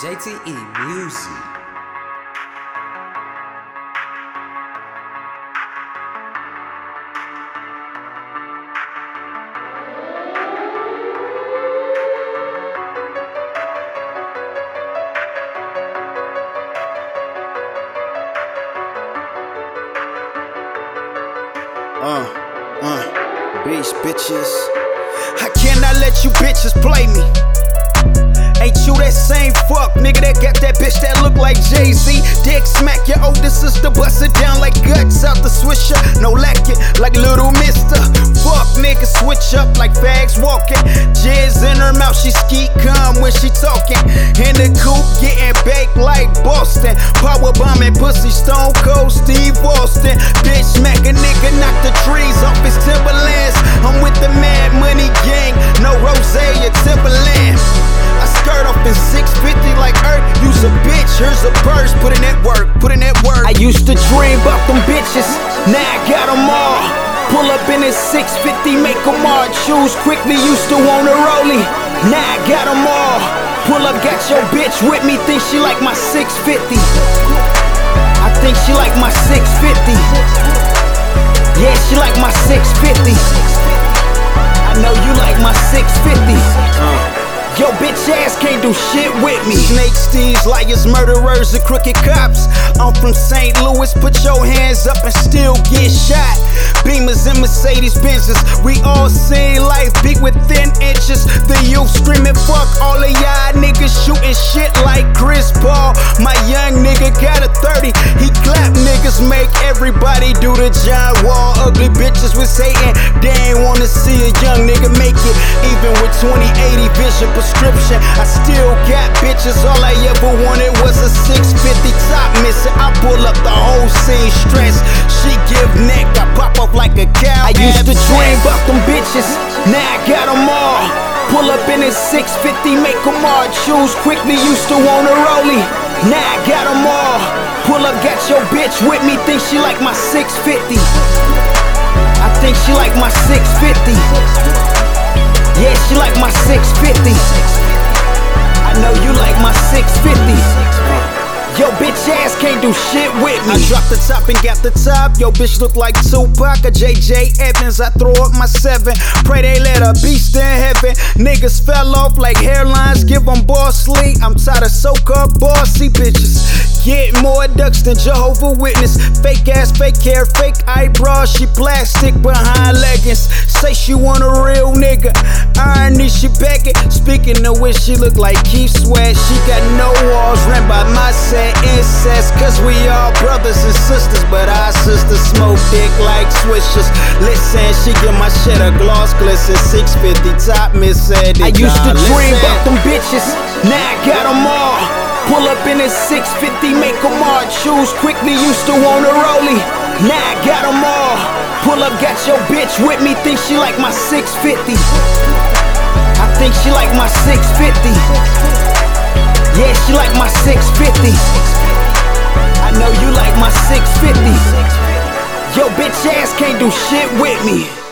JTE Music. Uh, uh, bitch, bitches. I cannot let you bitches play me. Fuck nigga that got that bitch that look like Jay Z? Dick smack your older sister, bust it down like guts out the swisher. No lacking like little mister. Fuck nigga, switch up like fags walking. Jizz in her mouth, she skeet cum when she talking. In the coop, getting baked like Boston. Power bombing pussy, stone cold Steve Austin. Bitch smack a nigga, knock the trees off I used to dream about them bitches, now I got them all. Pull up in a 650, make them all choose quickly. Used to want a rollie, now I got them all. Pull up, got your bitch with me, think she like my 650. I think she like my 650. Yeah, she like my 650. I know you like my 650. Yo, bitch ass can't do shit with me. Snakes, thieves, liars, murderers, and crooked cops. I'm from St. Louis, put your hands up and still get shot. Beamers and Mercedes Benzes, we all see life big within inches. The youth screaming, fuck all of y'all niggas shooting shit like Chris Paul. My young nigga got a 30, he clap niggas, make everybody do the John Wall. Ugly bitches with Satan, wanna see a young nigga make it. Even with 2080 vision prescription, I still got bitches. All I ever wanted was a 650 top missing. I pull up the whole scene stress. She give neck, I pop up like a cow. I used to dream about them bitches, now I got them all. Pull up in a 650, make them all choose quickly. Used to want a rollie, now I got them all. Pull up, got your bitch with me, think she like my 650. Think she like my 650. Yeah, she like my 650. I know you like my 650. Yo, bitch ass can't do shit with me. I dropped the top and got the top. Yo, bitch look like Tupac or JJ Evans. I throw up my seven. Pray they let a beast in heaven. Niggas fell off like hairlines. Give them boss sleep. I'm tired of soak up bossy bitches. Get more ducks than Jehovah Witness. Fake ass, fake hair, fake eyebrows. She plastic behind leggings. Say she want a real nigga. Irony, she begging. Speaking of which, she look like Keith Sweat. She got no walls, ran by my set incest. Cause we all brothers and sisters, but our sisters smoke dick like swishers. Listen, she give my shit a gloss glisten. 650 top miss Eddie. I used to dream about them bitches, now I got them all. Pull up in a 650, make them all choose quickly. Used to want a rollie, now I got them all. Pull up, got your bitch with me, think she like my 650. I think she like my 650. Yeah, she like my 650. I know you like my 650. Yo, bitch ass can't do shit with me.